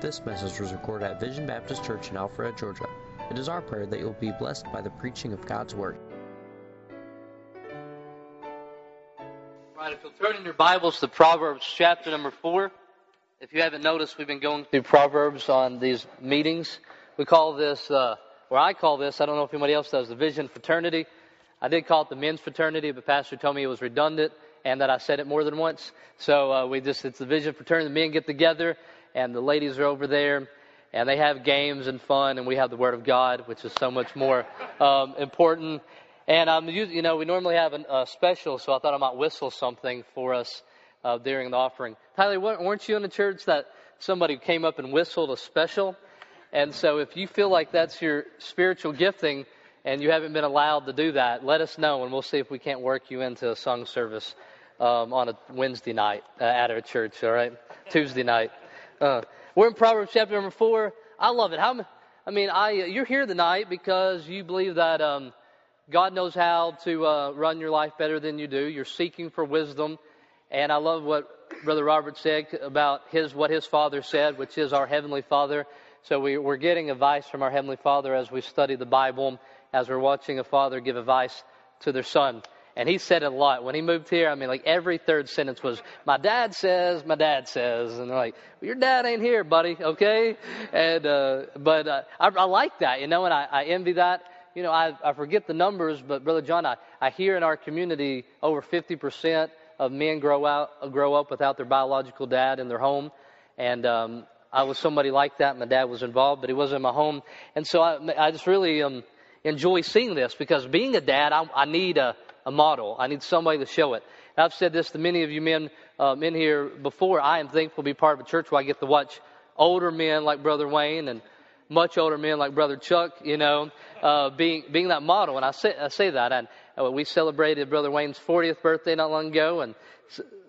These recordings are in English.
This message was recorded at Vision Baptist Church in Alpharetta, Georgia. It is our prayer that you'll be blessed by the preaching of God's Word. Right, if you'll turn in your Bibles to Proverbs chapter number four. If you haven't noticed, we've been going through Proverbs on these meetings. We call this, uh, or I call this, I don't know if anybody else does, the Vision Fraternity. I did call it the men's fraternity, but Pastor told me it was redundant and that I said it more than once. So uh, we just, it's the Vision Fraternity. The men get together and the ladies are over there and they have games and fun and we have the Word of God, which is so much more um, important. And um, you, you know, we normally have a uh, special, so I thought I might whistle something for us uh, during the offering. Tyler, weren't you in a church that somebody came up and whistled a special? And so if you feel like that's your spiritual gifting and you haven't been allowed to do that, let us know and we'll see if we can't work you into a song service um, on a Wednesday night uh, at our church, all right? Tuesday night. Uh, we're in Proverbs chapter number four. I love it. How, I mean, I, you're here tonight because you believe that um, God knows how to uh, run your life better than you do. You're seeking for wisdom. And I love what Brother Robert said about his, what his father said, which is our Heavenly Father. So we, we're getting advice from our Heavenly Father as we study the Bible, as we're watching a father give advice to their son. And he said it a lot. When he moved here, I mean, like every third sentence was, my dad says, my dad says. And they're like, well, your dad ain't here, buddy, okay? And, uh, but, uh, I, I like that, you know, and I, I envy that. You know, I, I forget the numbers, but Brother John, I, I hear in our community over 50% of men grow out grow up without their biological dad in their home, and um, I was somebody like that. My dad was involved, but he wasn't in my home, and so I, I just really um, enjoy seeing this because being a dad, I, I need a, a model. I need somebody to show it. I've said this to many of you men um, in here before. I am thankful to be part of a church where I get to watch older men like Brother Wayne and much older men like Brother Chuck, you know, uh, being being that model. And I say I say that, and uh, we celebrated Brother Wayne's 40th birthday not long ago, and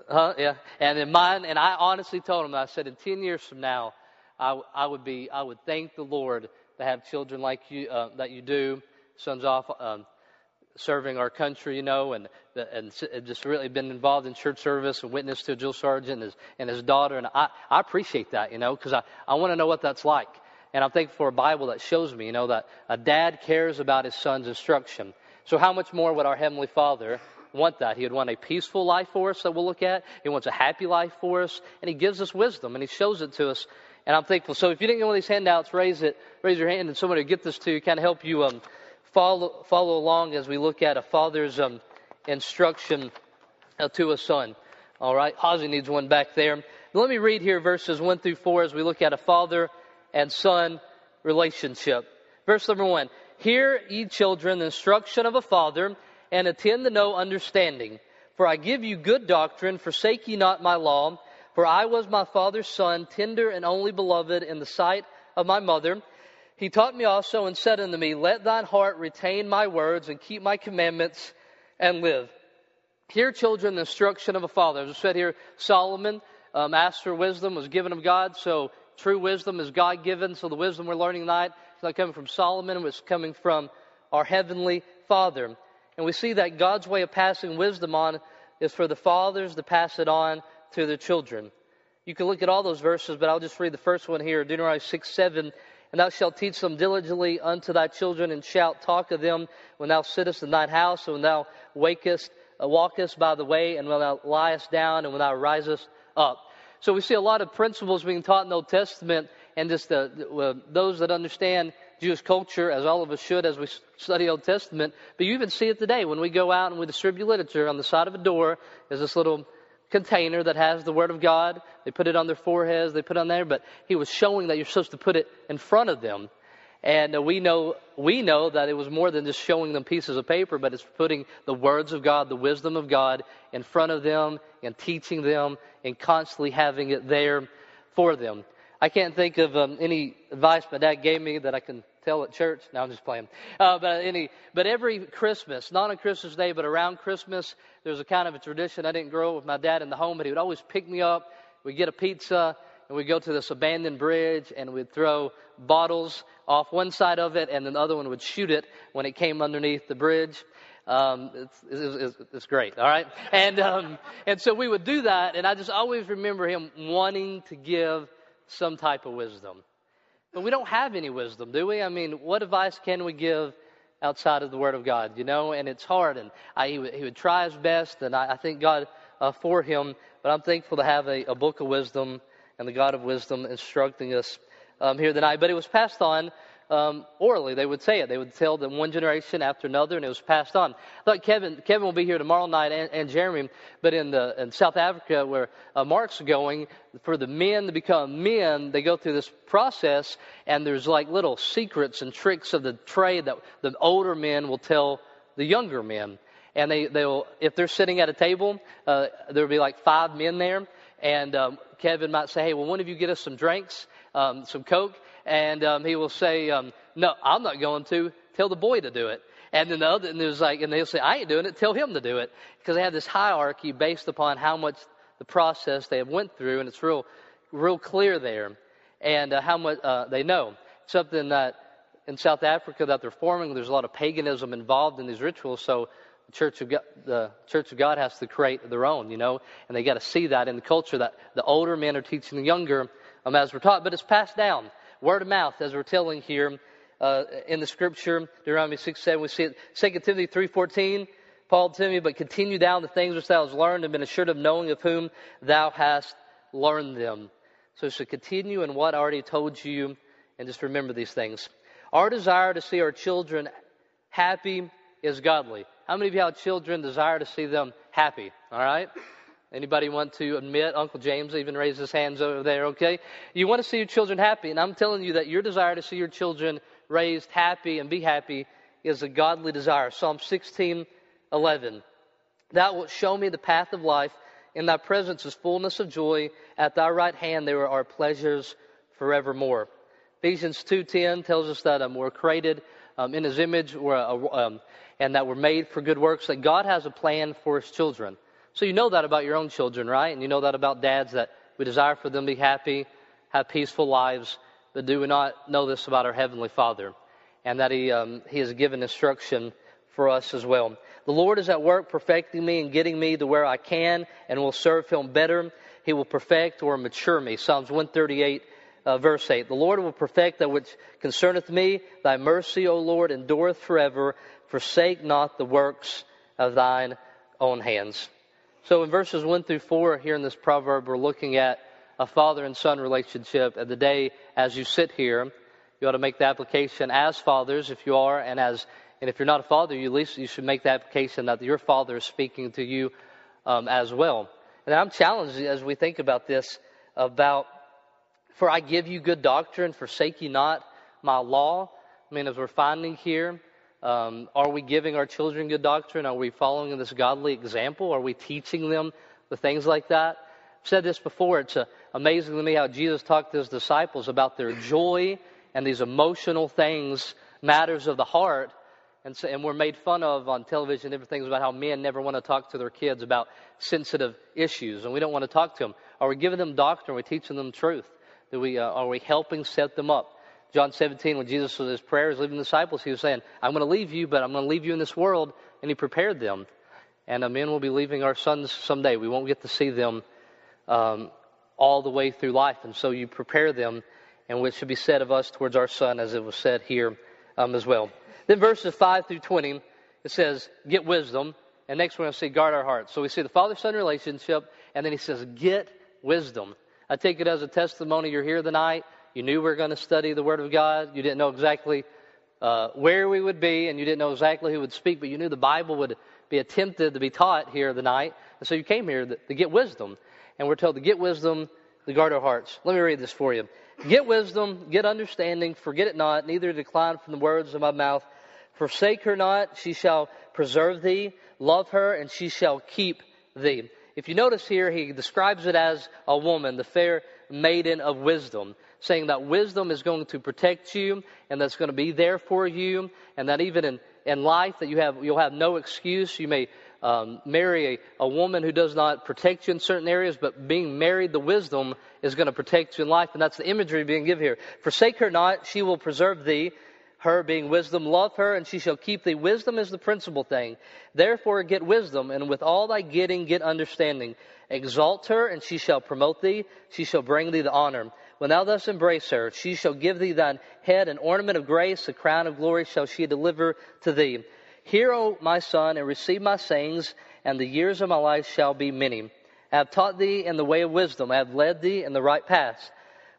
huh, yeah, and in mine. And I honestly told him, I said, in 10 years from now, I, I would be, I would thank the Lord to have children like you uh, that you do, sons off. Um, serving our country, you know, and and just really been involved in church service and witnessed to Jill Sargent and his, and his daughter, and I, I appreciate that, you know, because I, I want to know what that's like. And I'm thankful for a Bible that shows me, you know, that a dad cares about his son's instruction. So how much more would our Heavenly Father want that? He would want a peaceful life for us that we'll look at. He wants a happy life for us. And He gives us wisdom and He shows it to us. And I'm thankful. So if you didn't get one of these handouts, raise it, raise your hand and somebody will get this to you, kind of help you um, follow, follow along as we look at a father's um, instruction uh, to a son. All right. Hazy needs one back there. Let me read here verses 1 through 4 as we look at a father and son relationship. Verse number 1. Hear, ye children, the instruction of a father, and attend to know understanding. For I give you good doctrine, forsake ye not my law. For I was my father's son, tender and only beloved in the sight of my mother. He taught me also and said unto me, Let thine heart retain my words and keep my commandments and live. Hear, children, the instruction of a father. As I said here, Solomon um, asked for wisdom, was given of God. So true wisdom is God given. So the wisdom we're learning tonight is not coming from Solomon, it's coming from our Heavenly Father. And we see that God's way of passing wisdom on is for the fathers to pass it on to their children. You can look at all those verses, but I'll just read the first one here Deuteronomy 6 7. And thou shalt teach them diligently unto thy children, and shalt talk of them when thou sittest in thine house, and when thou wakest, uh, walkest by the way, and when thou liest down, and when thou risest up. So we see a lot of principles being taught in the Old Testament and just the, uh, those that understand Jewish culture, as all of us should as we study Old Testament. But you even see it today when we go out and we distribute literature. On the side of a door is this little container that has the Word of God. They put it on their foreheads, they put it on there, but he was showing that you're supposed to put it in front of them. And uh, we know, we know that it was more than just showing them pieces of paper, but it's putting the words of God, the wisdom of God in front of them and teaching them and constantly having it there for them. I can't think of um, any advice my dad gave me that I can tell at church. No, I'm just playing. Uh, but any, but every Christmas, not on Christmas Day, but around Christmas, there's a kind of a tradition. I didn't grow up with my dad in the home, but he would always pick me up. We'd get a pizza, and we'd go to this abandoned bridge, and we'd throw bottles off one side of it, and then the other one would shoot it when it came underneath the bridge. Um, it's, it's, it's, great, all right? And, um, and so we would do that, and I just always remember him wanting to give some type of wisdom. But we don't have any wisdom, do we? I mean, what advice can we give outside of the Word of God, you know? And it's hard, and I, he, would, he would try his best, and I, I thank God uh, for him. But I'm thankful to have a, a, book of wisdom and the God of wisdom instructing us um, here tonight. But it was passed on um, orally. They would say it. They would tell them one generation after another, and it was passed on. I thought Kevin Kevin will be here tomorrow night, and, and Jeremy. But in the in South Africa, where uh, Mark's going, for the men to become men, they go through this process, and there's like little secrets and tricks of the trade that the older men will tell the younger men. And they they'll if they're sitting at a table, uh, there'll be like five men there, and um, Kevin might say, "Hey, well, one of you get us some drinks, um, some Coke." And um, he will say, um, "No, I'm not going to. Tell the boy to do it." And then the other, and there's like, and they'll say, "I ain't doing it. Tell him to do it," because they have this hierarchy based upon how much the process they have went through, and it's real, real clear there, and uh, how much uh, they know. Something that in South Africa that they're forming, there's a lot of paganism involved in these rituals, so the Church of God, the Church of God has to create their own, you know, and they got to see that in the culture that the older men are teaching the younger um, as we're taught, but it's passed down word of mouth, as we're telling here uh, in the scripture, Deuteronomy 6 7. We see it, 2 Timothy 3.14, Paul to me, but continue down the things which thou hast learned and been assured of knowing of whom thou hast learned them. So to continue in what I already told you and just remember these things. Our desire to see our children happy is godly. How many of you have children desire to see them happy? All right? Anybody want to admit? Uncle James even raised his hands over there, okay? You want to see your children happy, and I'm telling you that your desire to see your children raised happy and be happy is a godly desire. Psalm 16, 11. Thou wilt show me the path of life. In thy presence is fullness of joy. At thy right hand there are pleasures forevermore. Ephesians 2.10 tells us that um, we're created um, in his image we're, uh, um, and that we're made for good works, that God has a plan for his children. So you know that about your own children, right? And you know that about dads that we desire for them to be happy, have peaceful lives, but do we not know this about our Heavenly Father? And that He, um, he has given instruction for us as well. The Lord is at work perfecting me and getting me to where I can and will serve Him better. He will perfect or mature me. Psalms 138, uh, verse 8. The Lord will perfect that which concerneth me. Thy mercy, O Lord, endureth forever. Forsake not the works of thine own hands. So in verses 1 through 4 here in this proverb, we're looking at a father and son relationship. And the day as you sit here, you ought to make the application as fathers, if you are, and as and if you're not a father, you at least you should make the application that your father is speaking to you um, as well. And I'm challenged as we think about this about, for I give you good doctrine, forsake ye not my law. I mean, as we're finding here, um, are we giving our children good doctrine? Are we following this godly example? Are we teaching them the things like that? I've said this before. It's uh, amazing to me how Jesus talked to his disciples about their joy and these emotional things, matters of the heart. And, so, and we're made fun of on television, and different things about how men never want to talk to their kids about sensitive issues, and we don't want to talk to them. Are we giving them doctrine? Are we teaching them truth? Do we, uh, are we helping set them up? John 17, when Jesus was his prayers leaving the disciples, he was saying, I'm going to leave you, but I'm going to leave you in this world. And he prepared them. And uh, men will be leaving our sons someday. We won't get to see them um, all the way through life. And so you prepare them, and what should be said of us towards our son, as it was said here um, as well. Then verses 5 through 20, it says, Get wisdom. And next we're going to see, Guard our hearts. So we see the father son relationship, and then he says, Get wisdom. I take it as a testimony you're here tonight you knew we were going to study the Word of God. You didn't know exactly uh, where we would be, and you didn't know exactly who would speak, but you knew the Bible would be attempted to be taught here tonight. And so you came here to, to get wisdom. And we're told to get wisdom, to guard our hearts. Let me read this for you. Get wisdom, get understanding, forget it not, neither decline from the words of my mouth. Forsake her not, she shall preserve thee. Love her, and she shall keep thee. If you notice here, he describes it as a woman, the fair maiden of wisdom saying that wisdom is going to protect you and that's going to be there for you, and that even in, in life that you have you'll have no excuse. You may um, marry a, a woman who does not protect you in certain areas, but being married, the wisdom is going to protect you in life, and that's the imagery being given here. Forsake her not; she will preserve thee her being wisdom, love her, and she shall keep thee. Wisdom is the principal thing. Therefore, get wisdom, and with all thy getting, get understanding. Exalt her, and she shall promote thee. She shall bring thee the honor. When thou dost embrace her, she shall give thee thine head an ornament of grace, a crown of glory shall she deliver to thee. Hear, O my son, and receive my sayings, and the years of my life shall be many. I have taught thee in the way of wisdom, I have led thee in the right paths.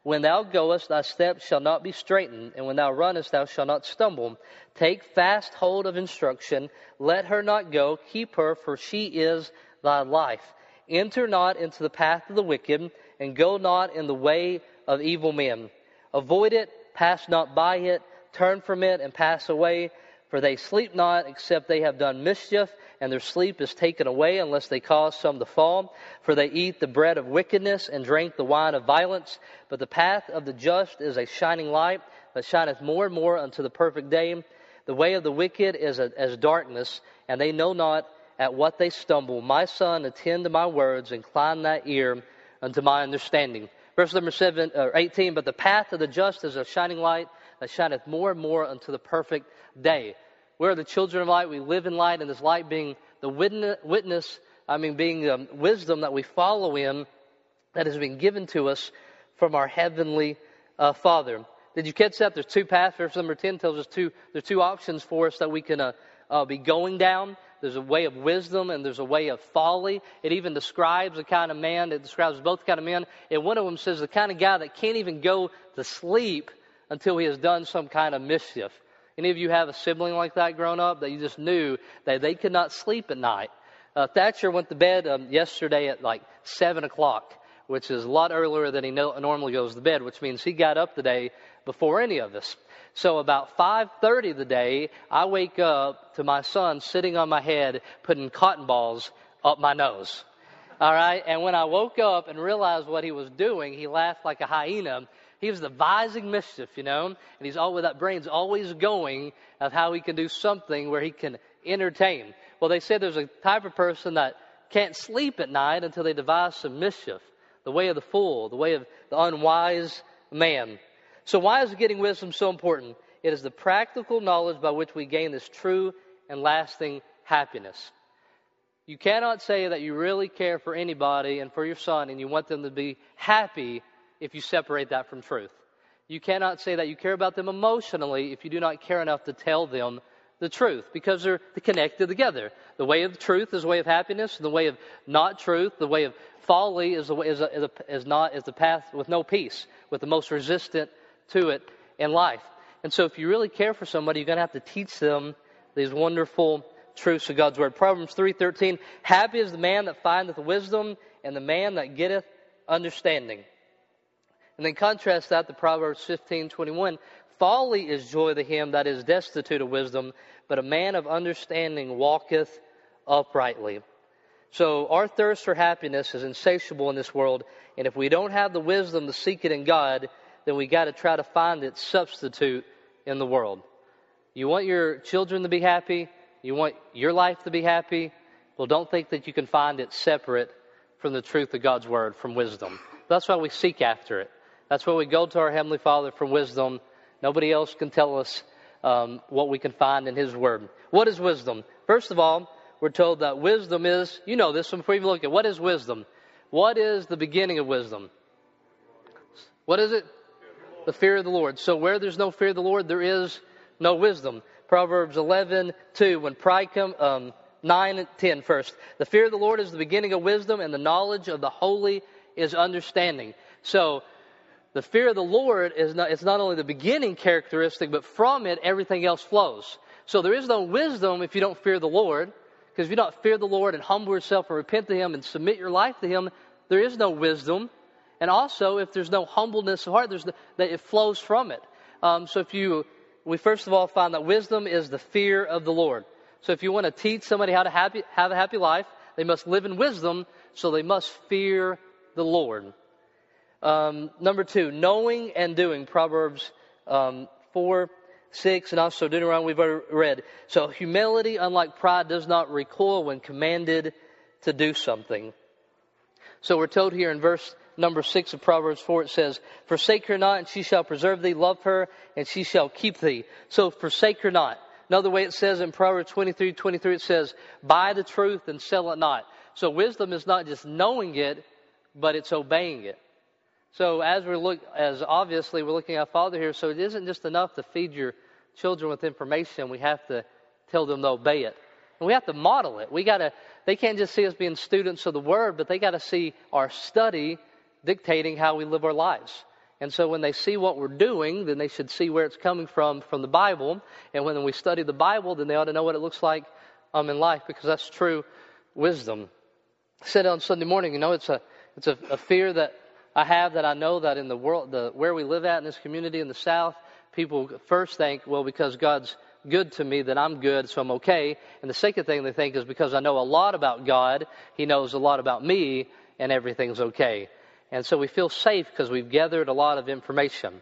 When thou goest, thy steps shall not be straitened, and when thou runnest, thou shalt not stumble. Take fast hold of instruction, let her not go, keep her, for she is thy life. Enter not into the path of the wicked, and go not in the way of evil men. Avoid it, pass not by it, turn from it, and pass away. For they sleep not except they have done mischief, and their sleep is taken away unless they cause some to fall. For they eat the bread of wickedness and drink the wine of violence. But the path of the just is a shining light that shineth more and more unto the perfect day. The way of the wicked is as darkness, and they know not at what they stumble. My son, attend to my words, incline thy ear unto my understanding. Verse number seven, or 18, but the path of the just is a shining light that shineth more and more unto the perfect day. We are the children of light. We live in light, and this light being the witness, I mean, being um, wisdom that we follow in that has been given to us from our heavenly uh, Father. Did you catch that? There's two paths. Verse number 10 tells us two, there's two options for us that we can uh, uh, be going down. There's a way of wisdom and there's a way of folly. It even describes the kind of man, it describes both kind of men. And one of them says the kind of guy that can't even go to sleep until he has done some kind of mischief. Any of you have a sibling like that growing up that you just knew that they could not sleep at night? Uh, Thatcher went to bed um, yesterday at like 7 o'clock, which is a lot earlier than he no- normally goes to bed, which means he got up today before any of us. So about 5:30 the day, I wake up to my son sitting on my head putting cotton balls up my nose. All right? And when I woke up and realized what he was doing, he laughed like a hyena. He was devising mischief, you know, and he's always that brain's always going of how he can do something where he can entertain. Well, they say there's a type of person that can't sleep at night until they devise some mischief. The way of the fool, the way of the unwise man. So, why is getting wisdom so important? It is the practical knowledge by which we gain this true and lasting happiness. You cannot say that you really care for anybody and for your son and you want them to be happy if you separate that from truth. You cannot say that you care about them emotionally if you do not care enough to tell them the truth because they're connected together. The way of truth is the way of happiness, and the way of not truth, the way of folly is, the way, is, a, is, a, is not is the path with no peace, with the most resistant to it in life. And so if you really care for somebody, you're going to have to teach them these wonderful truths of God's word. Proverbs 3:13, happy is the man that findeth wisdom and the man that getteth understanding. And then contrast that to Proverbs 15:21, folly is joy to him that is destitute of wisdom, but a man of understanding walketh uprightly. So our thirst for happiness is insatiable in this world, and if we don't have the wisdom to seek it in God, then we got to try to find its substitute in the world. You want your children to be happy? You want your life to be happy? Well, don't think that you can find it separate from the truth of God's Word, from wisdom. That's why we seek after it. That's why we go to our Heavenly Father for wisdom. Nobody else can tell us um, what we can find in His Word. What is wisdom? First of all, we're told that wisdom is, you know this one before you look at it. what is wisdom? What is the beginning of wisdom? What is it? The fear of the Lord. So where there's no fear of the Lord, there is no wisdom. Proverbs 11, 2, when pride comes, um, 9 and 10 first. The fear of the Lord is the beginning of wisdom, and the knowledge of the holy is understanding. So, the fear of the Lord is not, it's not only the beginning characteristic, but from it, everything else flows. So there is no wisdom if you don't fear the Lord. Because if you don't fear the Lord and humble yourself and repent to Him and submit your life to Him, there is no wisdom. And also, if there's no humbleness of heart, there's the, that it flows from it. Um, so if you, we first of all find that wisdom is the fear of the Lord. So if you want to teach somebody how to happy, have a happy life, they must live in wisdom, so they must fear the Lord. Um, number two, knowing and doing. Proverbs um, 4, 6, and also Deuteronomy we've already read. So humility, unlike pride, does not recoil when commanded to do something. So we're told here in verse number 6 of Proverbs 4, it says, Forsake her not, and she shall preserve thee. Love her, and she shall keep thee. So forsake her not. Another way it says in Proverbs 23, 23, it says, Buy the truth and sell it not. So wisdom is not just knowing it, but it's obeying it. So as we look, as obviously we're looking at Father here, so it isn't just enough to feed your children with information. We have to tell them to obey it. And we have to model it. We gotta, they can't just see us being students of the Word, but they gotta see our study dictating how we live our lives. And so when they see what we're doing, then they should see where it's coming from, from the Bible. And when we study the Bible, then they ought to know what it looks like um, in life, because that's true wisdom. I said on Sunday morning, you know, it's a, it's a, a fear that I have that I know that in the world, the, where we live at in this community in the South, people first think, well, because God's good to me, that I'm good, so I'm okay. And the second thing they think is because I know a lot about God, He knows a lot about me, and everything's okay. And so we feel safe because we've gathered a lot of information.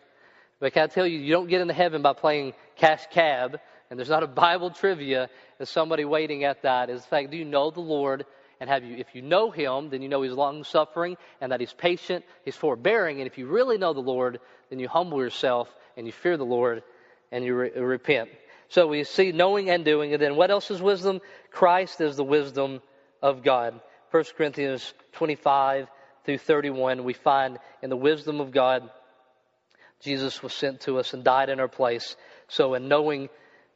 But can I tell you, you don't get into heaven by playing cash cab, and there's not a Bible trivia and somebody waiting at that. Is the fact, do you know the Lord? And have you, if you know Him, then you know He's long suffering and that He's patient, He's forbearing. And if you really know the Lord, then you humble yourself and you fear the Lord and you re- repent. So we see knowing and doing. And then what else is wisdom? Christ is the wisdom of God. 1 Corinthians 25 through 31, we find in the wisdom of God, Jesus was sent to us and died in our place. So in knowing,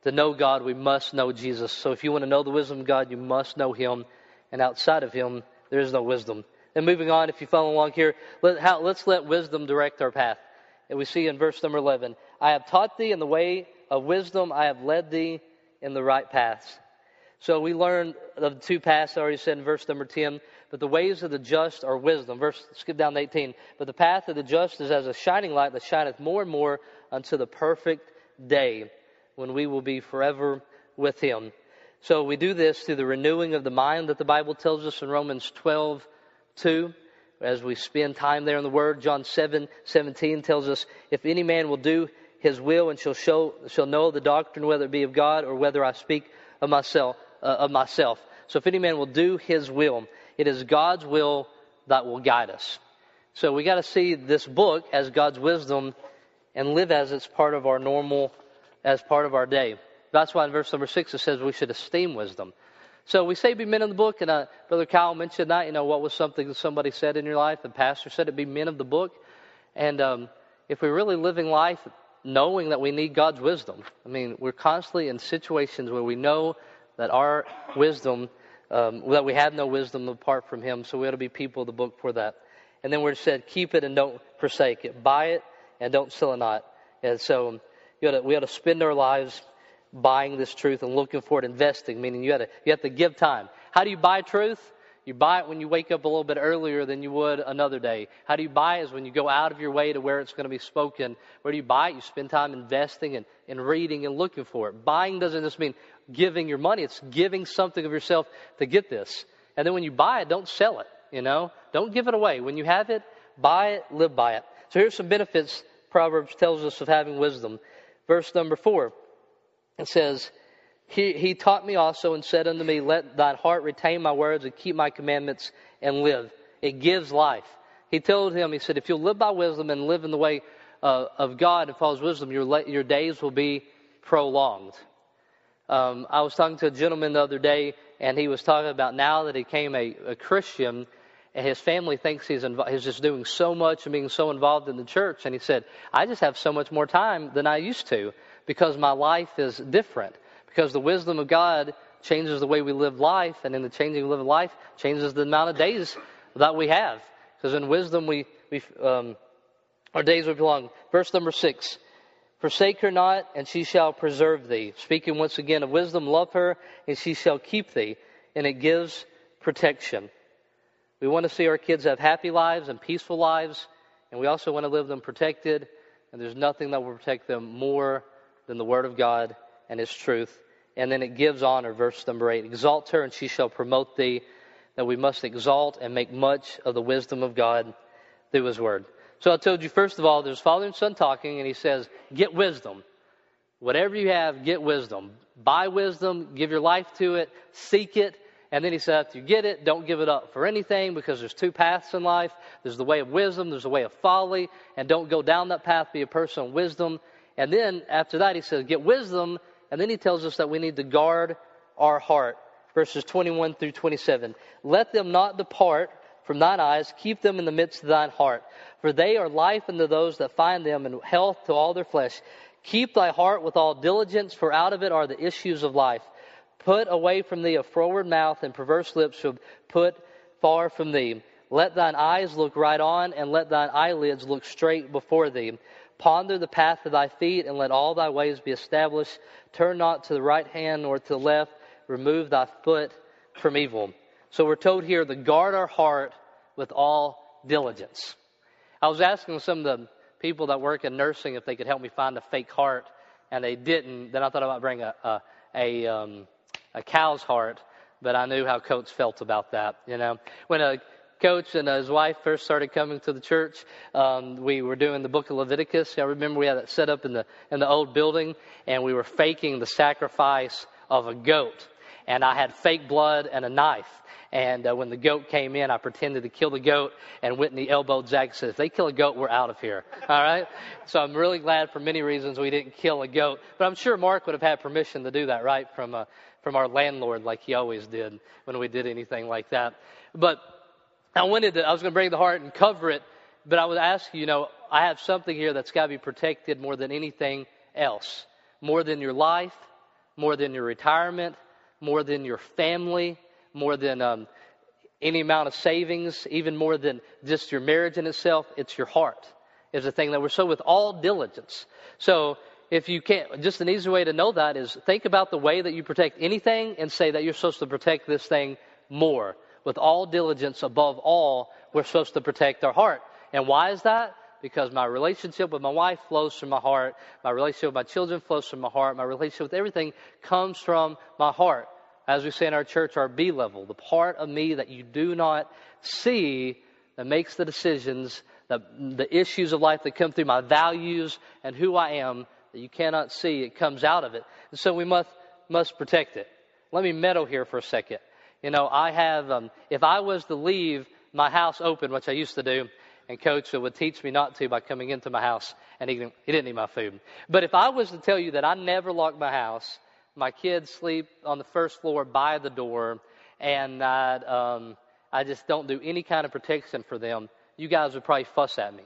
to know God, we must know Jesus. So if you want to know the wisdom of God, you must know Him. And outside of Him, there is no wisdom. And moving on, if you follow along here, let, let's let wisdom direct our path. And we see in verse number 11, I have taught thee in the way of wisdom, I have led thee in the right paths. So we learned of the two paths I already said in verse number 10. But the ways of the just are wisdom. Verse, skip down to 18. But the path of the just is as a shining light that shineth more and more unto the perfect day when we will be forever with him. So we do this through the renewing of the mind that the Bible tells us in Romans 12, 2. As we spend time there in the Word, John 7, 17 tells us, if any man will do his will and shall show, shall know the doctrine, whether it be of God or whether I speak of myself, uh, of myself. So if any man will do his will, it is God's will that will guide us. So we got to see this book as God's wisdom and live as it's part of our normal, as part of our day. That's why in verse number six it says we should esteem wisdom. So we say be men of the book, and uh, Brother Kyle mentioned that. You know, what was something that somebody said in your life? The pastor said it be men of the book. And um, if we're really living life knowing that we need God's wisdom, I mean, we're constantly in situations where we know that our wisdom um, that we have no wisdom apart from Him, so we ought to be people of the book for that. And then we're said, keep it and don't forsake it. Buy it and don't sell it not. And so ought to, we ought to spend our lives buying this truth and looking for it, investing, meaning you, to, you have to give time. How do you buy truth? You buy it when you wake up a little bit earlier than you would another day. How do you buy it? Is when you go out of your way to where it's going to be spoken. Where do you buy it? You spend time investing and, and reading and looking for it. Buying doesn't just mean giving your money. It's giving something of yourself to get this. And then when you buy it, don't sell it, you know? Don't give it away. When you have it, buy it, live by it. So here's some benefits Proverbs tells us of having wisdom. Verse number four, it says, he, he taught me also and said unto me, Let thine heart retain my words and keep my commandments and live. It gives life. He told him, He said, If you'll live by wisdom and live in the way uh, of God and follow wisdom, your, your days will be prolonged. Um, I was talking to a gentleman the other day, and he was talking about now that he became a, a Christian, and his family thinks he's, he's just doing so much and being so involved in the church. And he said, I just have so much more time than I used to because my life is different. Because the wisdom of God changes the way we live life, and in the changing of life, changes the amount of days that we have. Because in wisdom, we, we um, our days will be long. Verse number six. Forsake her not, and she shall preserve thee. Speaking once again of wisdom, love her, and she shall keep thee. And it gives protection. We want to see our kids have happy lives and peaceful lives, and we also want to live them protected. And there's nothing that will protect them more than the Word of God and His truth. And then it gives honor, verse number 8 Exalt her, and she shall promote thee. That we must exalt and make much of the wisdom of God through His Word. So I told you, first of all, there's Father and Son talking, and He says, Get wisdom. Whatever you have, get wisdom. Buy wisdom, give your life to it, seek it. And then he said, after you get it, don't give it up for anything because there's two paths in life. There's the way of wisdom, there's the way of folly, and don't go down that path, be a person of wisdom. And then after that, he says, get wisdom and then he tells us that we need to guard our heart. Verses 21 through 27. Let them not depart from thine eyes, keep them in the midst of thine heart. For they are life unto those that find them, and health to all their flesh. Keep thy heart with all diligence, for out of it are the issues of life. Put away from thee a froward mouth, and perverse lips shall put far from thee. Let thine eyes look right on, and let thine eyelids look straight before thee. Ponder the path of thy feet, and let all thy ways be established. Turn not to the right hand nor to the left. Remove thy foot from evil. So we're told here to guard our heart with all diligence. I was asking some of the people that work in nursing if they could help me find a fake heart, and they didn't. Then I thought I might bring a a, a, um, a cow's heart, but I knew how Coach felt about that. You know, when a coach and his wife first started coming to the church, um, we were doing the book of Leviticus. I remember we had it set up in the in the old building, and we were faking the sacrifice of a goat. And I had fake blood and a knife. And uh, when the goat came in, I pretended to kill the goat, and Whitney elbowed Jack and said, If they kill a goat, we're out of here. All right? So I'm really glad for many reasons we didn't kill a goat. But I'm sure Mark would have had permission to do that, right? From, uh, from our landlord, like he always did when we did anything like that. But I wanted to, I was going to bring the heart and cover it, but I would ask you, you know, I have something here that's got to be protected more than anything else. More than your life, more than your retirement, more than your family, more than um, any amount of savings, even more than just your marriage in itself. It's your heart is the thing that we're so with all diligence. So if you can't, just an easy way to know that is think about the way that you protect anything and say that you're supposed to protect this thing more. With all diligence, above all, we're supposed to protect our heart. And why is that? Because my relationship with my wife flows from my heart. My relationship with my children flows from my heart. My relationship with everything comes from my heart as we say in our church, our B level, the part of me that you do not see that makes the decisions, the, the issues of life that come through my values and who I am that you cannot see. It comes out of it. And so we must, must protect it. Let me meddle here for a second. You know, I have, um, if I was to leave my house open, which I used to do, and coach would teach me not to by coming into my house and eating, he didn't eat my food. But if I was to tell you that I never lock my house my kids sleep on the first floor by the door, and I, um, I just don't do any kind of protection for them, you guys would probably fuss at me.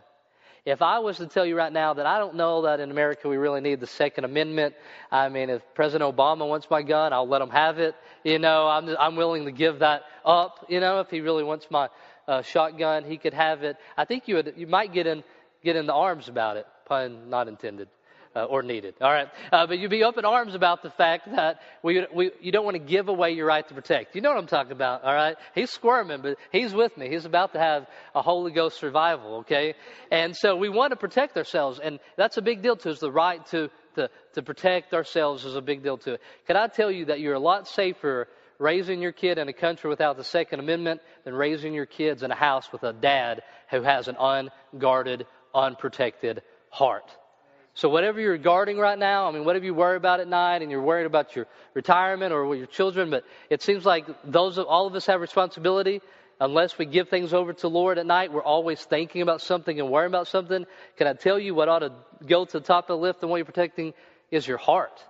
If I was to tell you right now that I don't know that in America we really need the Second Amendment, I mean, if President Obama wants my gun, I'll let him have it. You know, I'm, I'm willing to give that up. You know, if he really wants my uh, shotgun, he could have it. I think you would, you might get in, get in the arms about it. Pun not intended uh, or needed. All right, uh, but you'd be open arms about the fact that we, we you don't want to give away your right to protect. You know what I'm talking about. All right, he's squirming, but he's with me. He's about to have a Holy Ghost revival. Okay, and so we want to protect ourselves, and that's a big deal to us. The right to to to protect ourselves is a big deal to it. Can I tell you that you're a lot safer raising your kid in a country without the Second Amendment than raising your kids in a house with a dad who has an unguarded, unprotected heart. So whatever you're guarding right now, I mean, whatever you worry about at night, and you're worried about your retirement or your children, but it seems like those, all of us have responsibility. Unless we give things over to the Lord at night, we're always thinking about something and worrying about something. Can I tell you what ought to go to the top of the list and what you're protecting is your heart.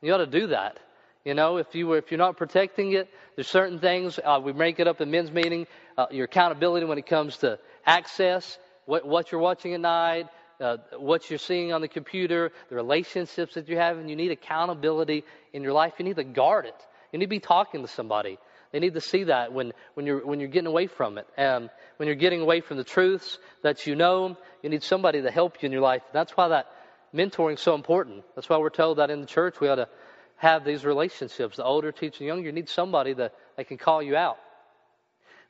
You ought to do that. You know, if you were, if you're not protecting it, there's certain things uh, we make it up in men's meeting. Uh, your accountability when it comes to access, what, what you're watching at night, uh, what you're seeing on the computer, the relationships that you have, and you need accountability in your life. You need to guard it. You need to be talking to somebody. They need to see that when, when, you're, when you're getting away from it. And when you're getting away from the truths that you know, you need somebody to help you in your life. That's why that mentoring is so important. That's why we're told that in the church we ought to have these relationships. The older teaching the younger, you need somebody that, that can call you out.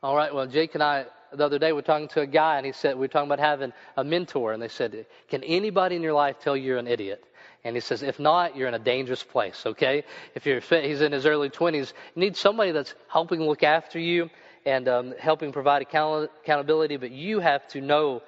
All right, well, Jake and I the other day we were talking to a guy and he said we were talking about having a mentor and they said can anybody in your life tell you you're an idiot? And he says if not you're in a dangerous place okay? If you're he's in his early 20s you need somebody that's helping look after you and um, helping provide account- accountability but you have to know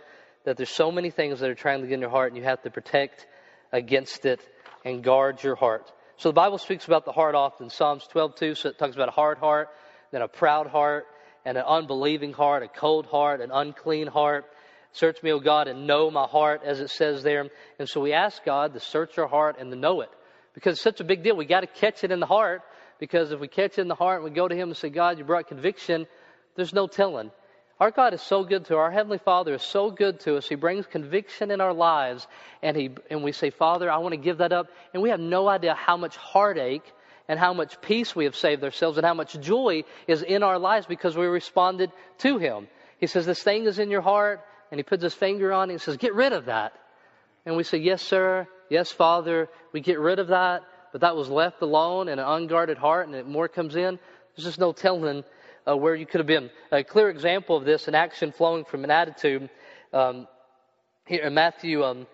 that there's so many things that are trying to get in your heart and you have to protect against it and guard your heart. So the bible speaks about the heart often. Psalms 12 so it talks about a hard heart then a proud heart and an unbelieving heart, a cold heart, an unclean heart. Search me, O God, and know my heart, as it says there. And so we ask God to search our heart and to know it. Because it's such a big deal. We got to catch it in the heart. Because if we catch it in the heart and we go to Him and say, God, you brought conviction, there's no telling. Our God is so good to us. Our Heavenly Father is so good to us. He brings conviction in our lives, and, he, and we say, Father, I want to give that up. And we have no idea how much heartache and how much peace we have saved ourselves and how much joy is in our lives because we responded to Him. He says, This thing is in your heart, and He puts His finger on it and says, Get rid of that. And we say, Yes, sir. Yes, Father. We get rid of that, but that was left alone in an unguarded heart, and more comes in. There's just no telling uh, where you could have been. A clear example of this, an action flowing from an attitude. Um, here in Matthew, um,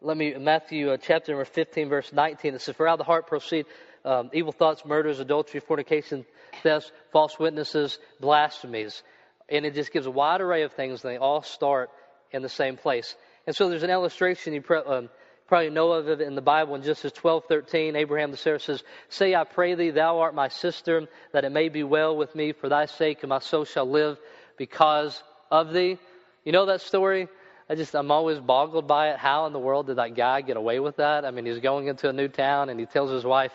let me Matthew uh, chapter number 15, verse 19. It says, "For out of the heart proceed um, evil thoughts, murders, adultery, fornication, thefts, false witnesses, blasphemies." And it just gives a wide array of things. And they all start in the same place. And so there's an illustration you pre- um, probably know of it in the Bible in Genesis 12:13. Abraham the Sarah says, "Say, I pray thee, thou art my sister, that it may be well with me for thy sake, and my soul shall live because of thee." You know that story? I just I'm always boggled by it. How in the world did that guy get away with that? I mean, he's going into a new town and he tells his wife,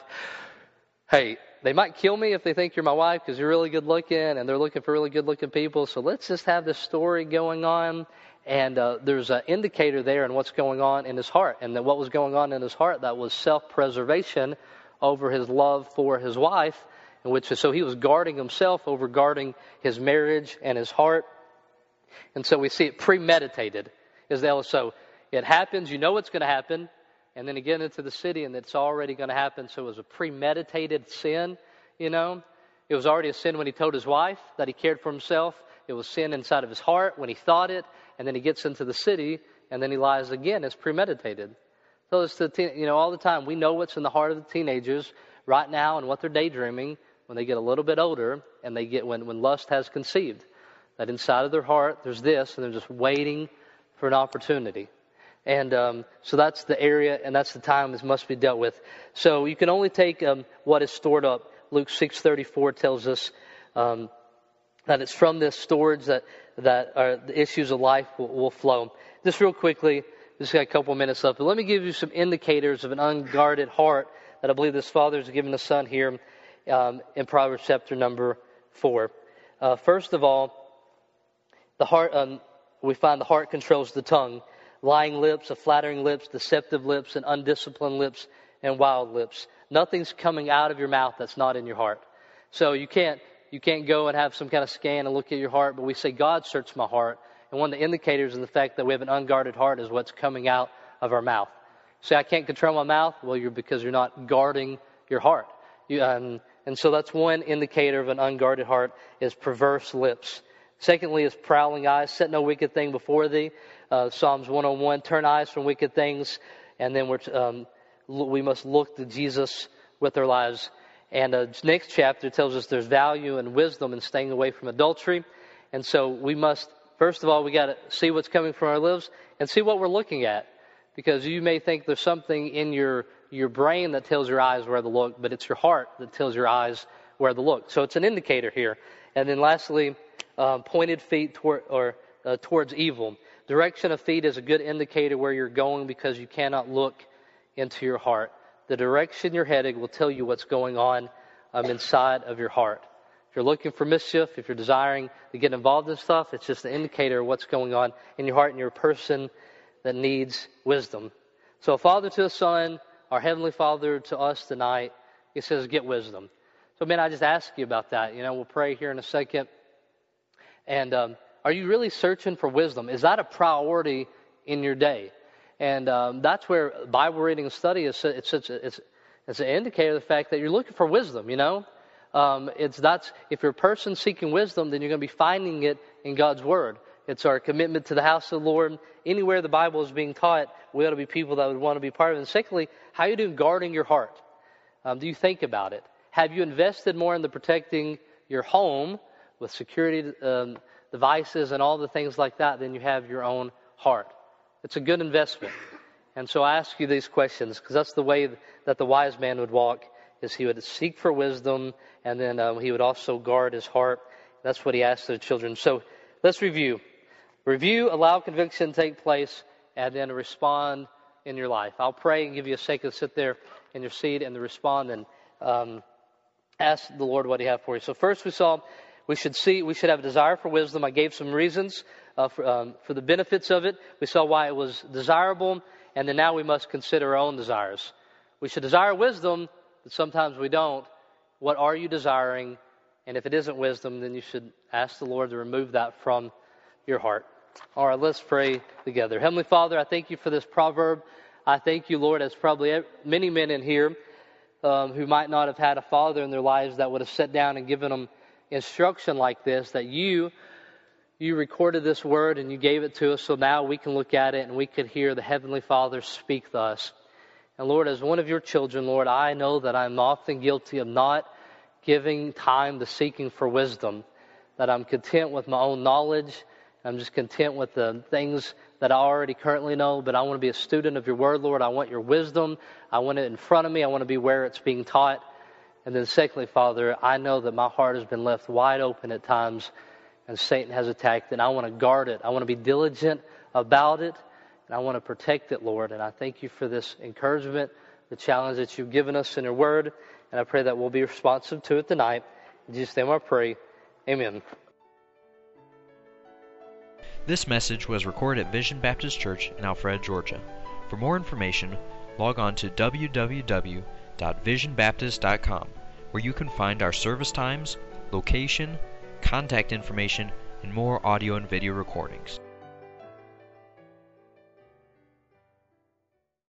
"Hey, they might kill me if they think you're my wife because you're really good looking and they're looking for really good looking people. So let's just have this story going on and uh, there's an indicator there in what's going on in his heart. And that what was going on in his heart, that was self preservation over his love for his wife, in which so he was guarding himself over guarding his marriage and his heart. And so we see it premeditated. Is the so it happens, you know it's going to happen, and then again into the city and it's already going to happen. So it was a premeditated sin, you know. It was already a sin when he told his wife that he cared for himself. It was sin inside of his heart when he thought it and then he gets into the city, and then he lies again. It's premeditated. So it's the teen, you know all the time we know what's in the heart of the teenagers right now and what they're daydreaming when they get a little bit older and they get when when lust has conceived. That inside of their heart there's this, and they're just waiting for an opportunity. And um, so that's the area, and that's the time this must be dealt with. So you can only take um, what is stored up. Luke 6:34 tells us um, that it's from this storage that that the issues of life will, will flow. Just real quickly, just got a couple minutes left, but let me give you some indicators of an unguarded heart that I believe this father has given the son here um, in Proverbs chapter number four. Uh, first of all, the heart. We find the heart controls the tongue. Lying lips, a flattering lips, deceptive lips, and undisciplined lips, and wild lips. Nothing's coming out of your mouth that's not in your heart. So you can't you can't go and have some kind of scan and look at your heart, but we say, God search my heart. And one of the indicators of the fact that we have an unguarded heart is what's coming out of our mouth. Say, I can't control my mouth. Well, you're because you're not guarding your heart. You, um, and so that's one indicator of an unguarded heart is perverse lips. Secondly, is prowling eyes. Set no wicked thing before thee. Uh, Psalms 101. Turn eyes from wicked things, and then we're, um, we must look to Jesus with our lives. And the uh, next chapter tells us there's value and wisdom in staying away from adultery. And so we must, first of all, we got to see what's coming from our lives and see what we're looking at. Because you may think there's something in your, your brain that tells your eyes where to look, but it's your heart that tells your eyes where to look. So it's an indicator here. And then lastly, um, pointed feet toward, or uh, towards evil. Direction of feet is a good indicator where you're going because you cannot look into your heart the direction you're heading will tell you what's going on um, inside of your heart. If you're looking for mischief, if you're desiring to get involved in stuff, it's just an indicator of what's going on in your heart and you're a person that needs wisdom. So, a Father to a Son, our Heavenly Father to us tonight, He says, get wisdom. So, man, I just ask you about that. You know, we'll pray here in a second. And um, are you really searching for wisdom? Is that a priority in your day? And um, that's where Bible reading and study is it's, it's, it's, it's an indicator of the fact that you're looking for wisdom, you know? Um, it's that's if you're a person seeking wisdom, then you're going to be finding it in God's Word. It's our commitment to the house of the Lord. Anywhere the Bible is being taught, we ought to be people that would want to be part of it. And secondly, how are you doing guarding your heart? Um, do you think about it? Have you invested more in the protecting your home with security um, devices and all the things like that than you have your own heart? It's a good investment. And so I ask you these questions because that's the way that the wise man would walk is he would seek for wisdom and then um, he would also guard his heart. That's what he asked the children. So let's review. Review, allow conviction take place, and then respond in your life. I'll pray and give you a second to sit there in your seat and to respond and um, ask the Lord what He has for you. So first we saw We should see, we should have a desire for wisdom. I gave some reasons uh, for, um, for the benefits of it. We saw why it was desirable, and then now we must consider our own desires. We should desire wisdom, but sometimes we don't. What are you desiring? And if it isn't wisdom, then you should ask the Lord to remove that from your heart. All right, let's pray together. Heavenly Father, I thank you for this proverb. I thank you, Lord, as probably many men in here um, who might not have had a father in their lives that would have sat down and given them instruction like this, that you you recorded this word and you gave it to us so now we can look at it and we could hear the Heavenly Father speak to us. And Lord, as one of your children, Lord, I know that I'm often guilty of not giving time to seeking for wisdom, that I'm content with my own knowledge. I'm just content with the things that I already currently know, but I want to be a student of your word, Lord. I want your wisdom. I want it in front of me. I want to be where it's being taught. And then, secondly, Father, I know that my heart has been left wide open at times and Satan has attacked. And I want to guard it. I want to be diligent about it. And I want to protect it, Lord. And I thank you for this encouragement, the challenge that you've given us in your word. And I pray that we'll be responsive to it tonight. In Jesus' name I pray. Amen. This message was recorded at Vision Baptist Church in Alpharetta, Georgia. For more information, log on to www.visionbaptist.com, where you can find our service times, location, contact information, and more audio and video recordings.